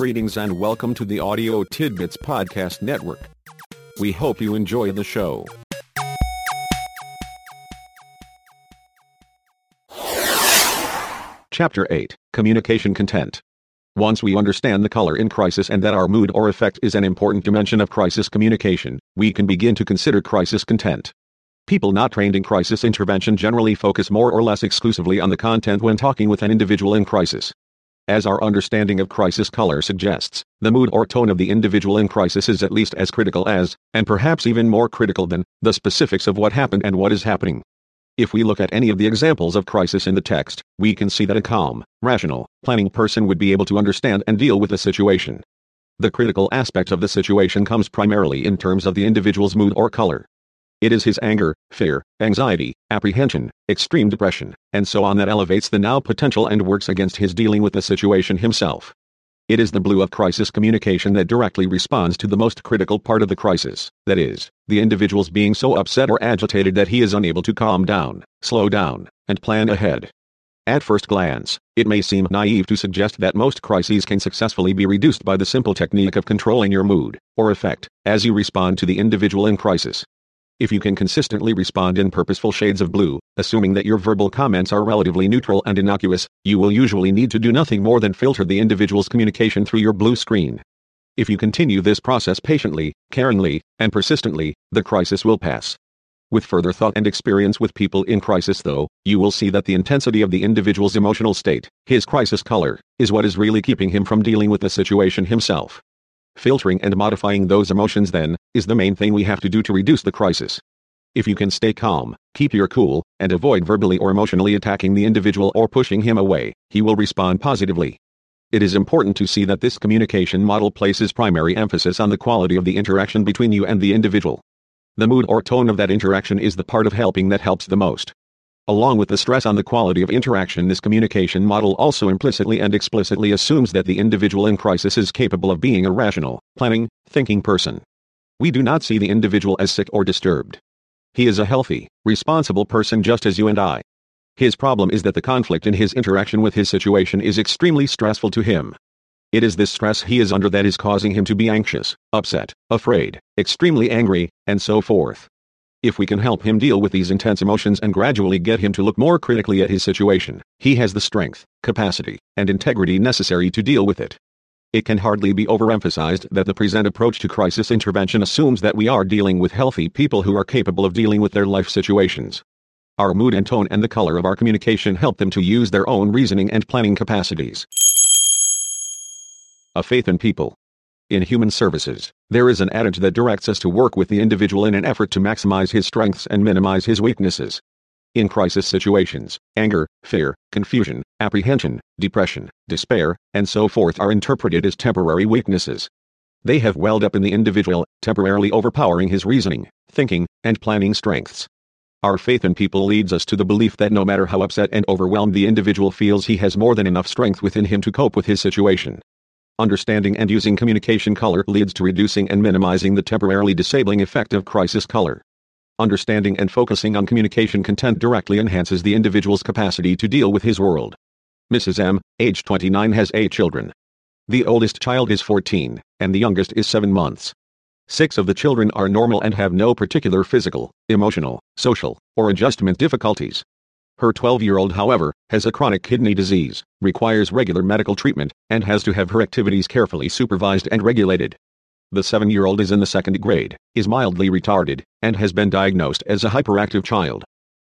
Greetings and welcome to the Audio Tidbits Podcast Network. We hope you enjoy the show. Chapter 8 Communication Content. Once we understand the color in crisis and that our mood or affect is an important dimension of crisis communication, we can begin to consider crisis content. People not trained in crisis intervention generally focus more or less exclusively on the content when talking with an individual in crisis. As our understanding of crisis color suggests, the mood or tone of the individual in crisis is at least as critical as, and perhaps even more critical than, the specifics of what happened and what is happening. If we look at any of the examples of crisis in the text, we can see that a calm, rational, planning person would be able to understand and deal with the situation. The critical aspect of the situation comes primarily in terms of the individual's mood or color. It is his anger, fear, anxiety, apprehension, extreme depression, and so on that elevates the now potential and works against his dealing with the situation himself. It is the blue of crisis communication that directly responds to the most critical part of the crisis, that is, the individual's being so upset or agitated that he is unable to calm down, slow down, and plan ahead. At first glance, it may seem naive to suggest that most crises can successfully be reduced by the simple technique of controlling your mood, or affect, as you respond to the individual in crisis. If you can consistently respond in purposeful shades of blue, assuming that your verbal comments are relatively neutral and innocuous, you will usually need to do nothing more than filter the individual's communication through your blue screen. If you continue this process patiently, caringly, and persistently, the crisis will pass. With further thought and experience with people in crisis, though, you will see that the intensity of the individual's emotional state, his crisis color, is what is really keeping him from dealing with the situation himself. Filtering and modifying those emotions, then, is the main thing we have to do to reduce the crisis. If you can stay calm, keep your cool, and avoid verbally or emotionally attacking the individual or pushing him away, he will respond positively. It is important to see that this communication model places primary emphasis on the quality of the interaction between you and the individual. The mood or tone of that interaction is the part of helping that helps the most. Along with the stress on the quality of interaction, this communication model also implicitly and explicitly assumes that the individual in crisis is capable of being a rational, planning, thinking person. We do not see the individual as sick or disturbed. He is a healthy, responsible person just as you and I. His problem is that the conflict in his interaction with his situation is extremely stressful to him. It is this stress he is under that is causing him to be anxious, upset, afraid, extremely angry, and so forth. If we can help him deal with these intense emotions and gradually get him to look more critically at his situation, he has the strength, capacity, and integrity necessary to deal with it. It can hardly be overemphasized that the present approach to crisis intervention assumes that we are dealing with healthy people who are capable of dealing with their life situations. Our mood and tone and the color of our communication help them to use their own reasoning and planning capacities. A faith in people. In human services, there is an adage that directs us to work with the individual in an effort to maximize his strengths and minimize his weaknesses. In crisis situations, anger, fear, confusion, apprehension, depression, despair, and so forth are interpreted as temporary weaknesses. They have welled up in the individual, temporarily overpowering his reasoning, thinking, and planning strengths. Our faith in people leads us to the belief that no matter how upset and overwhelmed the individual feels, he has more than enough strength within him to cope with his situation. Understanding and using communication color leads to reducing and minimizing the temporarily disabling effect of crisis color. Understanding and focusing on communication content directly enhances the individual's capacity to deal with his world. Mrs. M, age 29, has eight children. The oldest child is 14, and the youngest is 7 months. Six of the children are normal and have no particular physical, emotional, social, or adjustment difficulties. Her 12 year old, however, has a chronic kidney disease, requires regular medical treatment, and has to have her activities carefully supervised and regulated. The 7 year old is in the second grade, is mildly retarded, and has been diagnosed as a hyperactive child.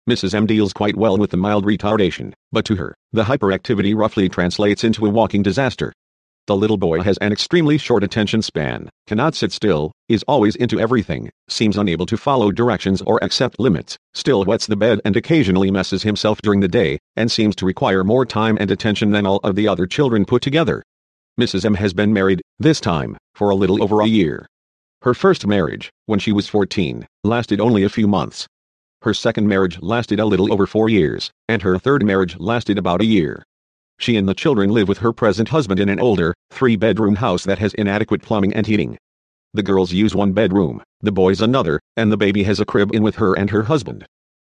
Mrs. M deals quite well with the mild retardation, but to her, the hyperactivity roughly translates into a walking disaster. The little boy has an extremely short attention span, cannot sit still, is always into everything, seems unable to follow directions or accept limits, still wets the bed and occasionally messes himself during the day, and seems to require more time and attention than all of the other children put together. Mrs. M has been married, this time, for a little over a year. Her first marriage, when she was 14, lasted only a few months. Her second marriage lasted a little over four years, and her third marriage lasted about a year. She and the children live with her present husband in an older, three bedroom house that has inadequate plumbing and heating. The girls use one bedroom, the boys another, and the baby has a crib in with her and her husband.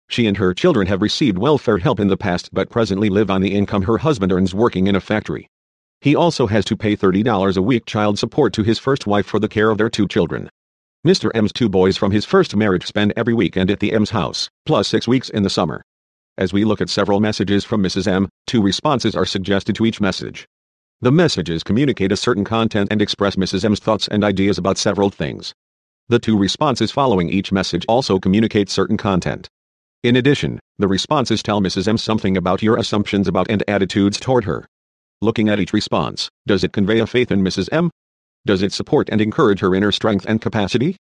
She and her children have received welfare help in the past but presently live on the income her husband earns working in a factory. He also has to pay $30 a week child support to his first wife for the care of their two children. Mr. M's two boys from his first marriage spend every weekend at the M's house, plus six weeks in the summer. As we look at several messages from Mrs. M, two responses are suggested to each message. The messages communicate a certain content and express Mrs. M's thoughts and ideas about several things. The two responses following each message also communicate certain content. In addition, the responses tell Mrs. M something about your assumptions about and attitudes toward her. Looking at each response, does it convey a faith in Mrs. M? Does it support and encourage her inner strength and capacity?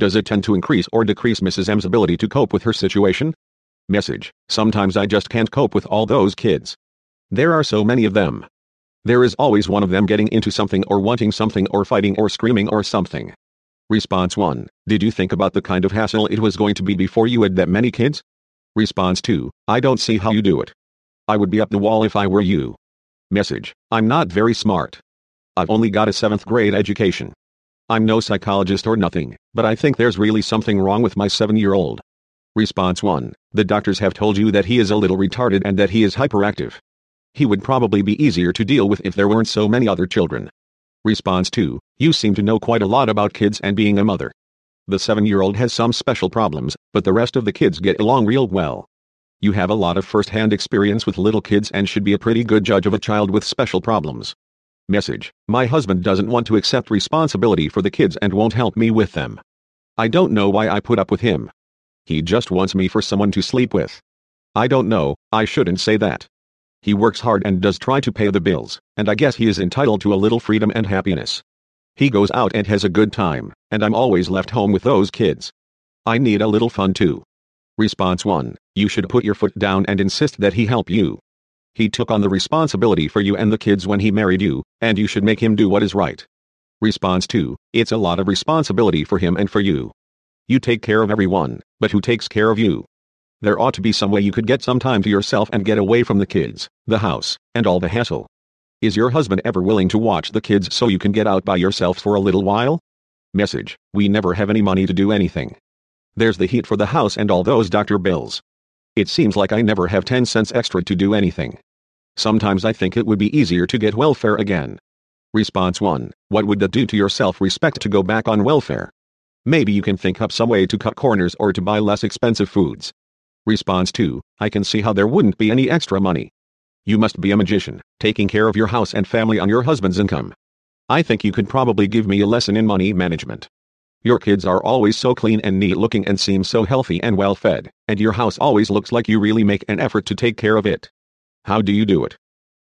Does it tend to increase or decrease Mrs. M's ability to cope with her situation? Message Sometimes I just can't cope with all those kids. There are so many of them. There is always one of them getting into something or wanting something or fighting or screaming or something. Response 1 Did you think about the kind of hassle it was going to be before you had that many kids? Response 2 I don't see how you do it. I would be up the wall if I were you. Message I'm not very smart. I've only got a 7th grade education. I'm no psychologist or nothing, but I think there's really something wrong with my 7 year old. Response 1. The doctors have told you that he is a little retarded and that he is hyperactive. He would probably be easier to deal with if there weren't so many other children. Response 2. You seem to know quite a lot about kids and being a mother. The 7-year-old has some special problems, but the rest of the kids get along real well. You have a lot of first-hand experience with little kids and should be a pretty good judge of a child with special problems. Message. My husband doesn't want to accept responsibility for the kids and won't help me with them. I don't know why I put up with him. He just wants me for someone to sleep with. I don't know, I shouldn't say that. He works hard and does try to pay the bills, and I guess he is entitled to a little freedom and happiness. He goes out and has a good time, and I'm always left home with those kids. I need a little fun too. Response 1 You should put your foot down and insist that he help you. He took on the responsibility for you and the kids when he married you, and you should make him do what is right. Response 2 It's a lot of responsibility for him and for you. You take care of everyone, but who takes care of you? There ought to be some way you could get some time to yourself and get away from the kids, the house, and all the hassle. Is your husband ever willing to watch the kids so you can get out by yourself for a little while? Message We never have any money to do anything. There's the heat for the house and all those doctor bills. It seems like I never have 10 cents extra to do anything. Sometimes I think it would be easier to get welfare again. Response 1 What would that do to your self respect to go back on welfare? Maybe you can think up some way to cut corners or to buy less expensive foods. Response 2 I can see how there wouldn't be any extra money. You must be a magician, taking care of your house and family on your husband's income. I think you could probably give me a lesson in money management. Your kids are always so clean and neat looking and seem so healthy and well fed, and your house always looks like you really make an effort to take care of it. How do you do it?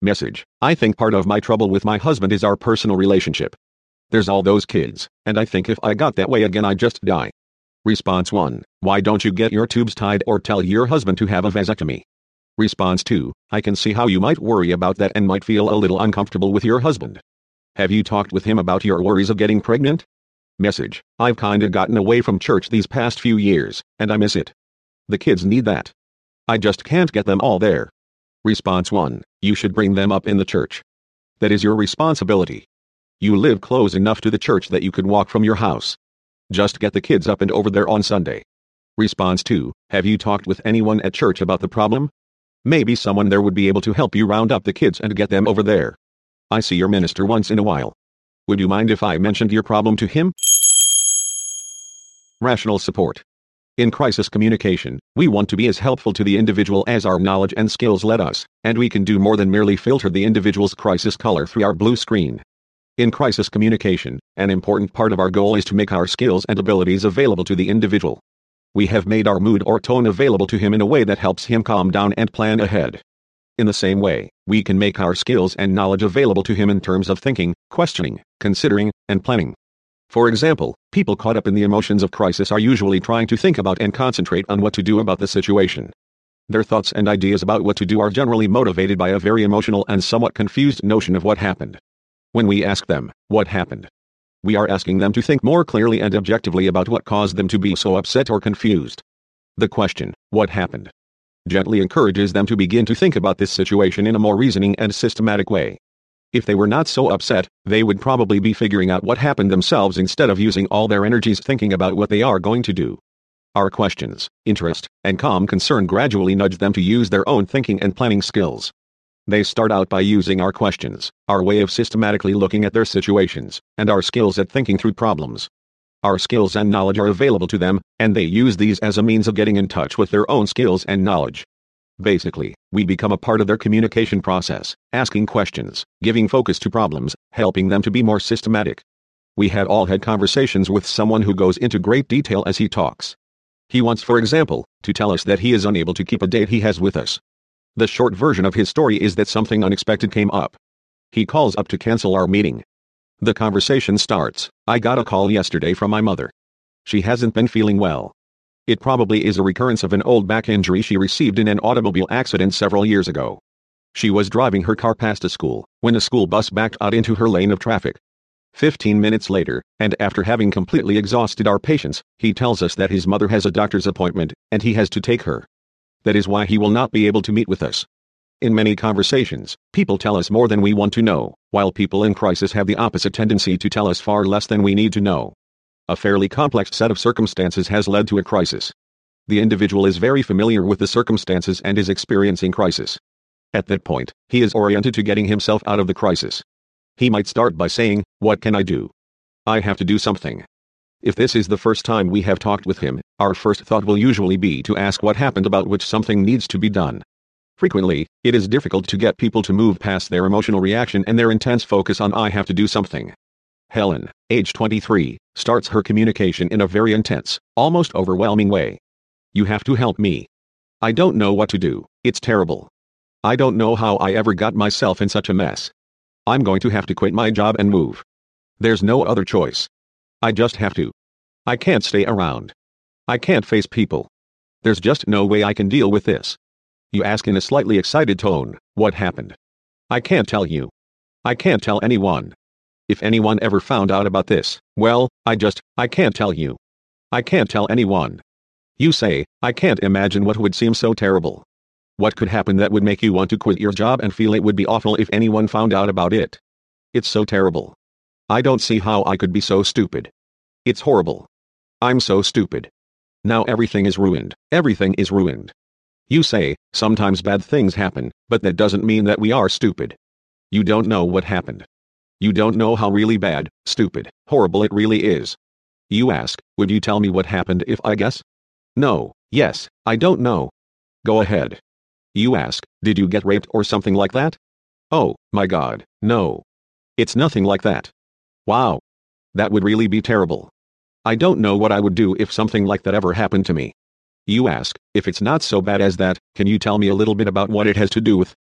Message I think part of my trouble with my husband is our personal relationship. There's all those kids, and I think if I got that way again I'd just die. Response 1. Why don't you get your tubes tied or tell your husband to have a vasectomy? Response 2. I can see how you might worry about that and might feel a little uncomfortable with your husband. Have you talked with him about your worries of getting pregnant? Message I've kinda gotten away from church these past few years, and I miss it. The kids need that. I just can't get them all there. Response 1 You should bring them up in the church. That is your responsibility. You live close enough to the church that you could walk from your house. Just get the kids up and over there on Sunday. Response 2 Have you talked with anyone at church about the problem? Maybe someone there would be able to help you round up the kids and get them over there. I see your minister once in a while. Would you mind if I mentioned your problem to him? Rational support. In crisis communication, we want to be as helpful to the individual as our knowledge and skills let us, and we can do more than merely filter the individual's crisis color through our blue screen. In crisis communication, an important part of our goal is to make our skills and abilities available to the individual. We have made our mood or tone available to him in a way that helps him calm down and plan ahead. In the same way, we can make our skills and knowledge available to him in terms of thinking, questioning, considering, and planning. For example, people caught up in the emotions of crisis are usually trying to think about and concentrate on what to do about the situation. Their thoughts and ideas about what to do are generally motivated by a very emotional and somewhat confused notion of what happened. When we ask them, what happened? We are asking them to think more clearly and objectively about what caused them to be so upset or confused. The question, what happened? Gently encourages them to begin to think about this situation in a more reasoning and systematic way. If they were not so upset, they would probably be figuring out what happened themselves instead of using all their energies thinking about what they are going to do. Our questions, interest, and calm concern gradually nudge them to use their own thinking and planning skills. They start out by using our questions, our way of systematically looking at their situations, and our skills at thinking through problems. Our skills and knowledge are available to them, and they use these as a means of getting in touch with their own skills and knowledge. Basically, we become a part of their communication process, asking questions, giving focus to problems, helping them to be more systematic. We had all had conversations with someone who goes into great detail as he talks. He wants, for example, to tell us that he is unable to keep a date he has with us. The short version of his story is that something unexpected came up. He calls up to cancel our meeting. The conversation starts I got a call yesterday from my mother. She hasn't been feeling well. It probably is a recurrence of an old back injury she received in an automobile accident several years ago. She was driving her car past a school when a school bus backed out into her lane of traffic. Fifteen minutes later, and after having completely exhausted our patience, he tells us that his mother has a doctor's appointment, and he has to take her. That is why he will not be able to meet with us. In many conversations, people tell us more than we want to know, while people in crisis have the opposite tendency to tell us far less than we need to know. A fairly complex set of circumstances has led to a crisis. The individual is very familiar with the circumstances and is experiencing crisis. At that point, he is oriented to getting himself out of the crisis. He might start by saying, What can I do? I have to do something. If this is the first time we have talked with him, our first thought will usually be to ask what happened about which something needs to be done. Frequently, it is difficult to get people to move past their emotional reaction and their intense focus on I have to do something. Helen, age 23, starts her communication in a very intense, almost overwhelming way. You have to help me. I don't know what to do, it's terrible. I don't know how I ever got myself in such a mess. I'm going to have to quit my job and move. There's no other choice. I just have to. I can't stay around. I can't face people. There's just no way I can deal with this. You ask in a slightly excited tone, What happened? I can't tell you. I can't tell anyone. If anyone ever found out about this, well, I just, I can't tell you. I can't tell anyone. You say, I can't imagine what would seem so terrible. What could happen that would make you want to quit your job and feel it would be awful if anyone found out about it? It's so terrible. I don't see how I could be so stupid. It's horrible. I'm so stupid. Now everything is ruined, everything is ruined. You say, sometimes bad things happen, but that doesn't mean that we are stupid. You don't know what happened. You don't know how really bad, stupid, horrible it really is. You ask, would you tell me what happened if I guess? No, yes, I don't know. Go ahead. You ask, did you get raped or something like that? Oh, my god, no. It's nothing like that. Wow. That would really be terrible. I don't know what I would do if something like that ever happened to me. You ask, if it's not so bad as that, can you tell me a little bit about what it has to do with?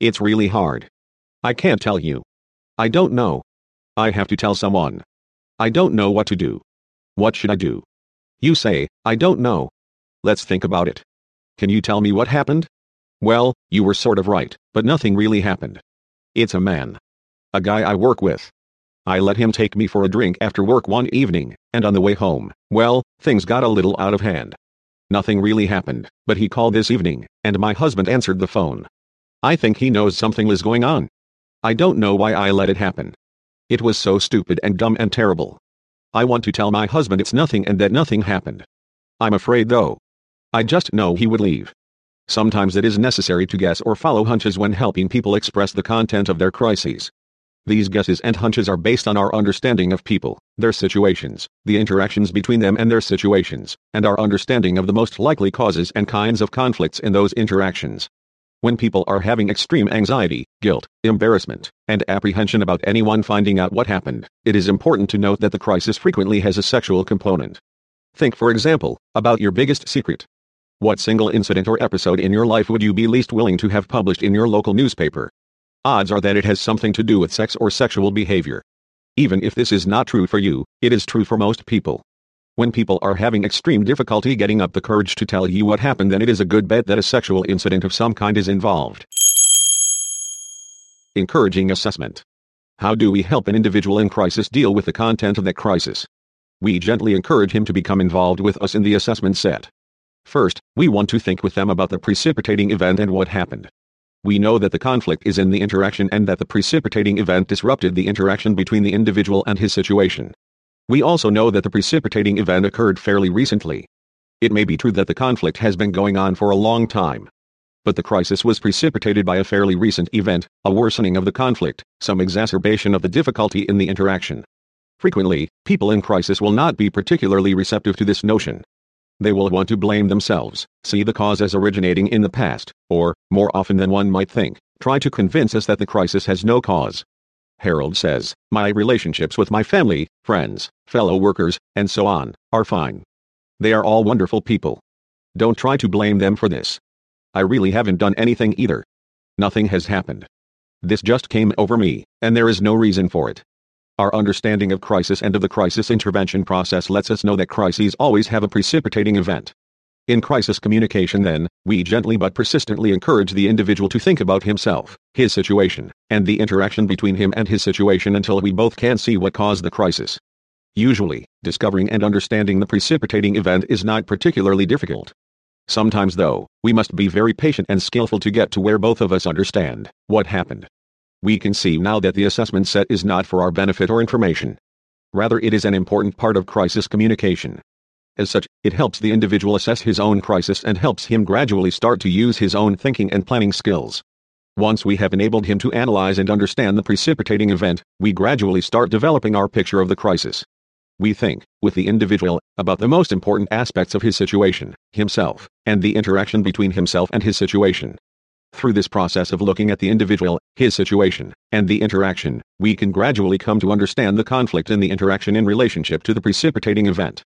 It's really hard. I can't tell you. I don't know. I have to tell someone. I don't know what to do. What should I do? You say, I don't know. Let's think about it. Can you tell me what happened? Well, you were sort of right, but nothing really happened. It's a man. A guy I work with. I let him take me for a drink after work one evening, and on the way home, well, things got a little out of hand. Nothing really happened, but he called this evening, and my husband answered the phone. I think he knows something is going on. I don't know why I let it happen. It was so stupid and dumb and terrible. I want to tell my husband it's nothing and that nothing happened. I'm afraid though. I just know he would leave. Sometimes it is necessary to guess or follow hunches when helping people express the content of their crises. These guesses and hunches are based on our understanding of people, their situations, the interactions between them and their situations, and our understanding of the most likely causes and kinds of conflicts in those interactions. When people are having extreme anxiety, guilt, embarrassment, and apprehension about anyone finding out what happened, it is important to note that the crisis frequently has a sexual component. Think, for example, about your biggest secret. What single incident or episode in your life would you be least willing to have published in your local newspaper? Odds are that it has something to do with sex or sexual behavior. Even if this is not true for you, it is true for most people. When people are having extreme difficulty getting up the courage to tell you what happened, then it is a good bet that a sexual incident of some kind is involved. Encouraging assessment. How do we help an individual in crisis deal with the content of that crisis? We gently encourage him to become involved with us in the assessment set. First, we want to think with them about the precipitating event and what happened. We know that the conflict is in the interaction and that the precipitating event disrupted the interaction between the individual and his situation. We also know that the precipitating event occurred fairly recently. It may be true that the conflict has been going on for a long time. but the crisis was precipitated by a fairly recent event, a worsening of the conflict, some exacerbation of the difficulty in the interaction. Frequently, people in crisis will not be particularly receptive to this notion. They will want to blame themselves, see the cause as originating in the past, or, more often than one might think, try to convince us that the crisis has no cause. Harold says, My relationships with my family, friends, fellow workers, and so on, are fine. They are all wonderful people. Don't try to blame them for this. I really haven't done anything either. Nothing has happened. This just came over me, and there is no reason for it. Our understanding of crisis and of the crisis intervention process lets us know that crises always have a precipitating event. In crisis communication, then, we gently but persistently encourage the individual to think about himself, his situation, and the interaction between him and his situation until we both can see what caused the crisis. Usually, discovering and understanding the precipitating event is not particularly difficult. Sometimes, though, we must be very patient and skillful to get to where both of us understand what happened. We can see now that the assessment set is not for our benefit or information. Rather, it is an important part of crisis communication. As such, it helps the individual assess his own crisis and helps him gradually start to use his own thinking and planning skills. Once we have enabled him to analyze and understand the precipitating event, we gradually start developing our picture of the crisis. We think, with the individual, about the most important aspects of his situation, himself, and the interaction between himself and his situation. Through this process of looking at the individual, his situation, and the interaction, we can gradually come to understand the conflict in the interaction in relationship to the precipitating event.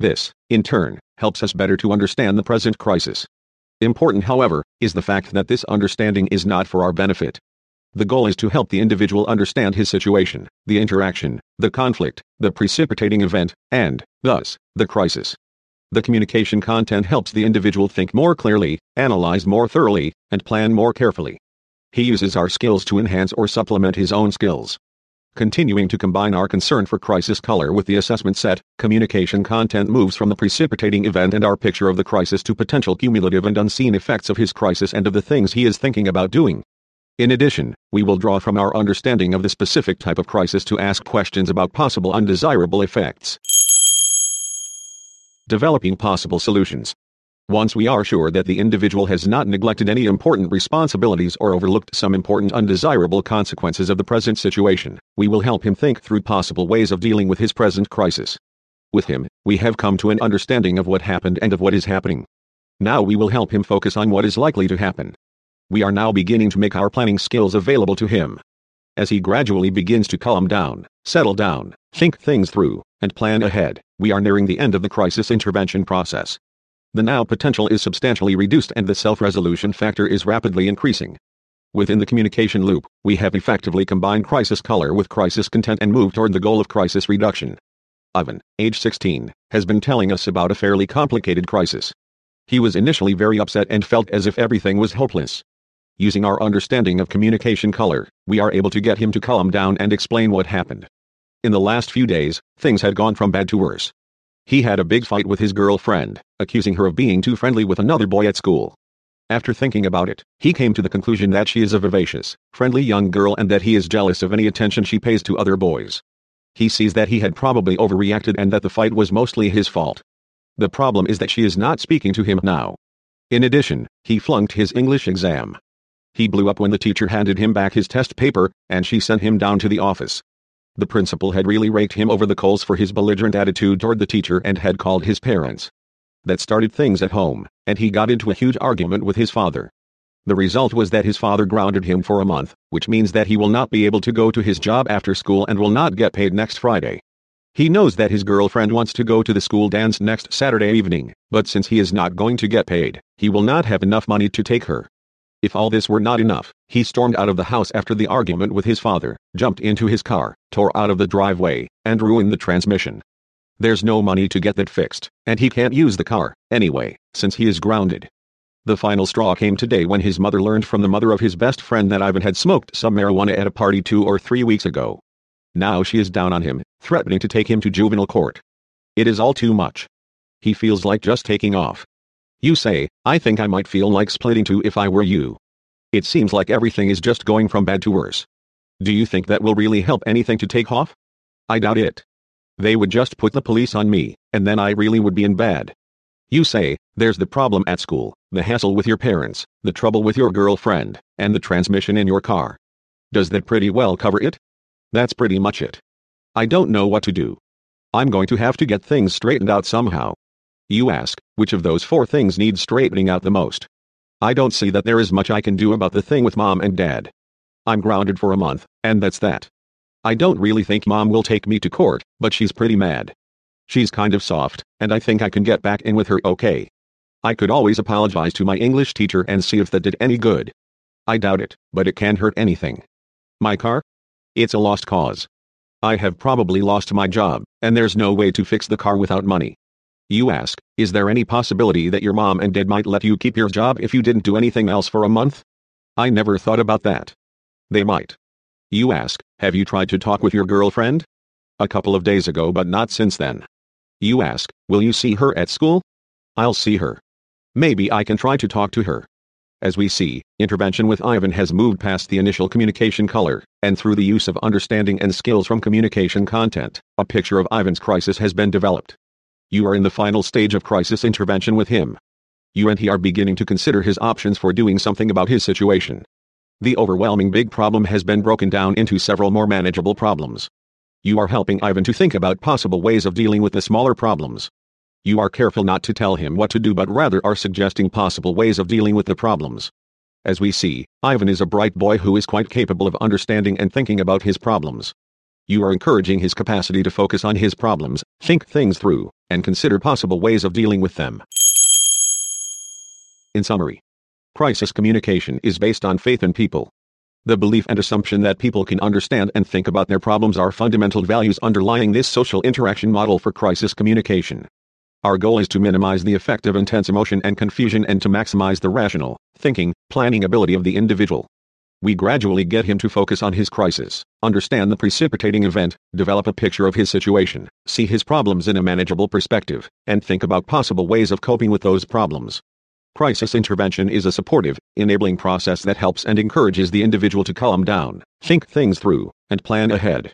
This, in turn, helps us better to understand the present crisis. Important, however, is the fact that this understanding is not for our benefit. The goal is to help the individual understand his situation, the interaction, the conflict, the precipitating event, and, thus, the crisis. The communication content helps the individual think more clearly, analyze more thoroughly, and plan more carefully. He uses our skills to enhance or supplement his own skills. Continuing to combine our concern for crisis color with the assessment set, communication content moves from the precipitating event and our picture of the crisis to potential cumulative and unseen effects of his crisis and of the things he is thinking about doing. In addition, we will draw from our understanding of the specific type of crisis to ask questions about possible undesirable effects. Developing possible solutions. Once we are sure that the individual has not neglected any important responsibilities or overlooked some important undesirable consequences of the present situation, we will help him think through possible ways of dealing with his present crisis. With him, we have come to an understanding of what happened and of what is happening. Now we will help him focus on what is likely to happen. We are now beginning to make our planning skills available to him. As he gradually begins to calm down, settle down, think things through, and plan ahead, we are nearing the end of the crisis intervention process the now potential is substantially reduced and the self-resolution factor is rapidly increasing. Within the communication loop, we have effectively combined crisis color with crisis content and moved toward the goal of crisis reduction. Ivan, age 16, has been telling us about a fairly complicated crisis. He was initially very upset and felt as if everything was hopeless. Using our understanding of communication color, we are able to get him to calm down and explain what happened. In the last few days, things had gone from bad to worse. He had a big fight with his girlfriend, accusing her of being too friendly with another boy at school. After thinking about it, he came to the conclusion that she is a vivacious, friendly young girl and that he is jealous of any attention she pays to other boys. He sees that he had probably overreacted and that the fight was mostly his fault. The problem is that she is not speaking to him now. In addition, he flunked his English exam. He blew up when the teacher handed him back his test paper, and she sent him down to the office. The principal had really raked him over the coals for his belligerent attitude toward the teacher and had called his parents. That started things at home, and he got into a huge argument with his father. The result was that his father grounded him for a month, which means that he will not be able to go to his job after school and will not get paid next Friday. He knows that his girlfriend wants to go to the school dance next Saturday evening, but since he is not going to get paid, he will not have enough money to take her. If all this were not enough, he stormed out of the house after the argument with his father, jumped into his car, tore out of the driveway, and ruined the transmission. There's no money to get that fixed, and he can't use the car, anyway, since he is grounded. The final straw came today when his mother learned from the mother of his best friend that Ivan had smoked some marijuana at a party two or three weeks ago. Now she is down on him, threatening to take him to juvenile court. It is all too much. He feels like just taking off. You say, I think I might feel like splitting too if I were you. It seems like everything is just going from bad to worse. Do you think that will really help anything to take off? I doubt it. They would just put the police on me, and then I really would be in bad. You say, there's the problem at school, the hassle with your parents, the trouble with your girlfriend, and the transmission in your car. Does that pretty well cover it? That's pretty much it. I don't know what to do. I'm going to have to get things straightened out somehow. You ask, which of those four things needs straightening out the most? I don't see that there is much I can do about the thing with mom and dad. I'm grounded for a month, and that's that. I don't really think mom will take me to court, but she's pretty mad. She's kind of soft, and I think I can get back in with her okay. I could always apologize to my English teacher and see if that did any good. I doubt it, but it can't hurt anything. My car? It's a lost cause. I have probably lost my job, and there's no way to fix the car without money. You ask, is there any possibility that your mom and dad might let you keep your job if you didn't do anything else for a month? I never thought about that. They might. You ask, have you tried to talk with your girlfriend? A couple of days ago, but not since then. You ask, will you see her at school? I'll see her. Maybe I can try to talk to her. As we see, intervention with Ivan has moved past the initial communication color, and through the use of understanding and skills from communication content, a picture of Ivan's crisis has been developed. You are in the final stage of crisis intervention with him. You and he are beginning to consider his options for doing something about his situation. The overwhelming big problem has been broken down into several more manageable problems. You are helping Ivan to think about possible ways of dealing with the smaller problems. You are careful not to tell him what to do but rather are suggesting possible ways of dealing with the problems. As we see, Ivan is a bright boy who is quite capable of understanding and thinking about his problems. You are encouraging his capacity to focus on his problems, think things through, and consider possible ways of dealing with them. In summary, crisis communication is based on faith in people. The belief and assumption that people can understand and think about their problems are fundamental values underlying this social interaction model for crisis communication. Our goal is to minimize the effect of intense emotion and confusion and to maximize the rational, thinking, planning ability of the individual. We gradually get him to focus on his crisis, understand the precipitating event, develop a picture of his situation, see his problems in a manageable perspective, and think about possible ways of coping with those problems. Crisis intervention is a supportive, enabling process that helps and encourages the individual to calm down, think things through, and plan ahead.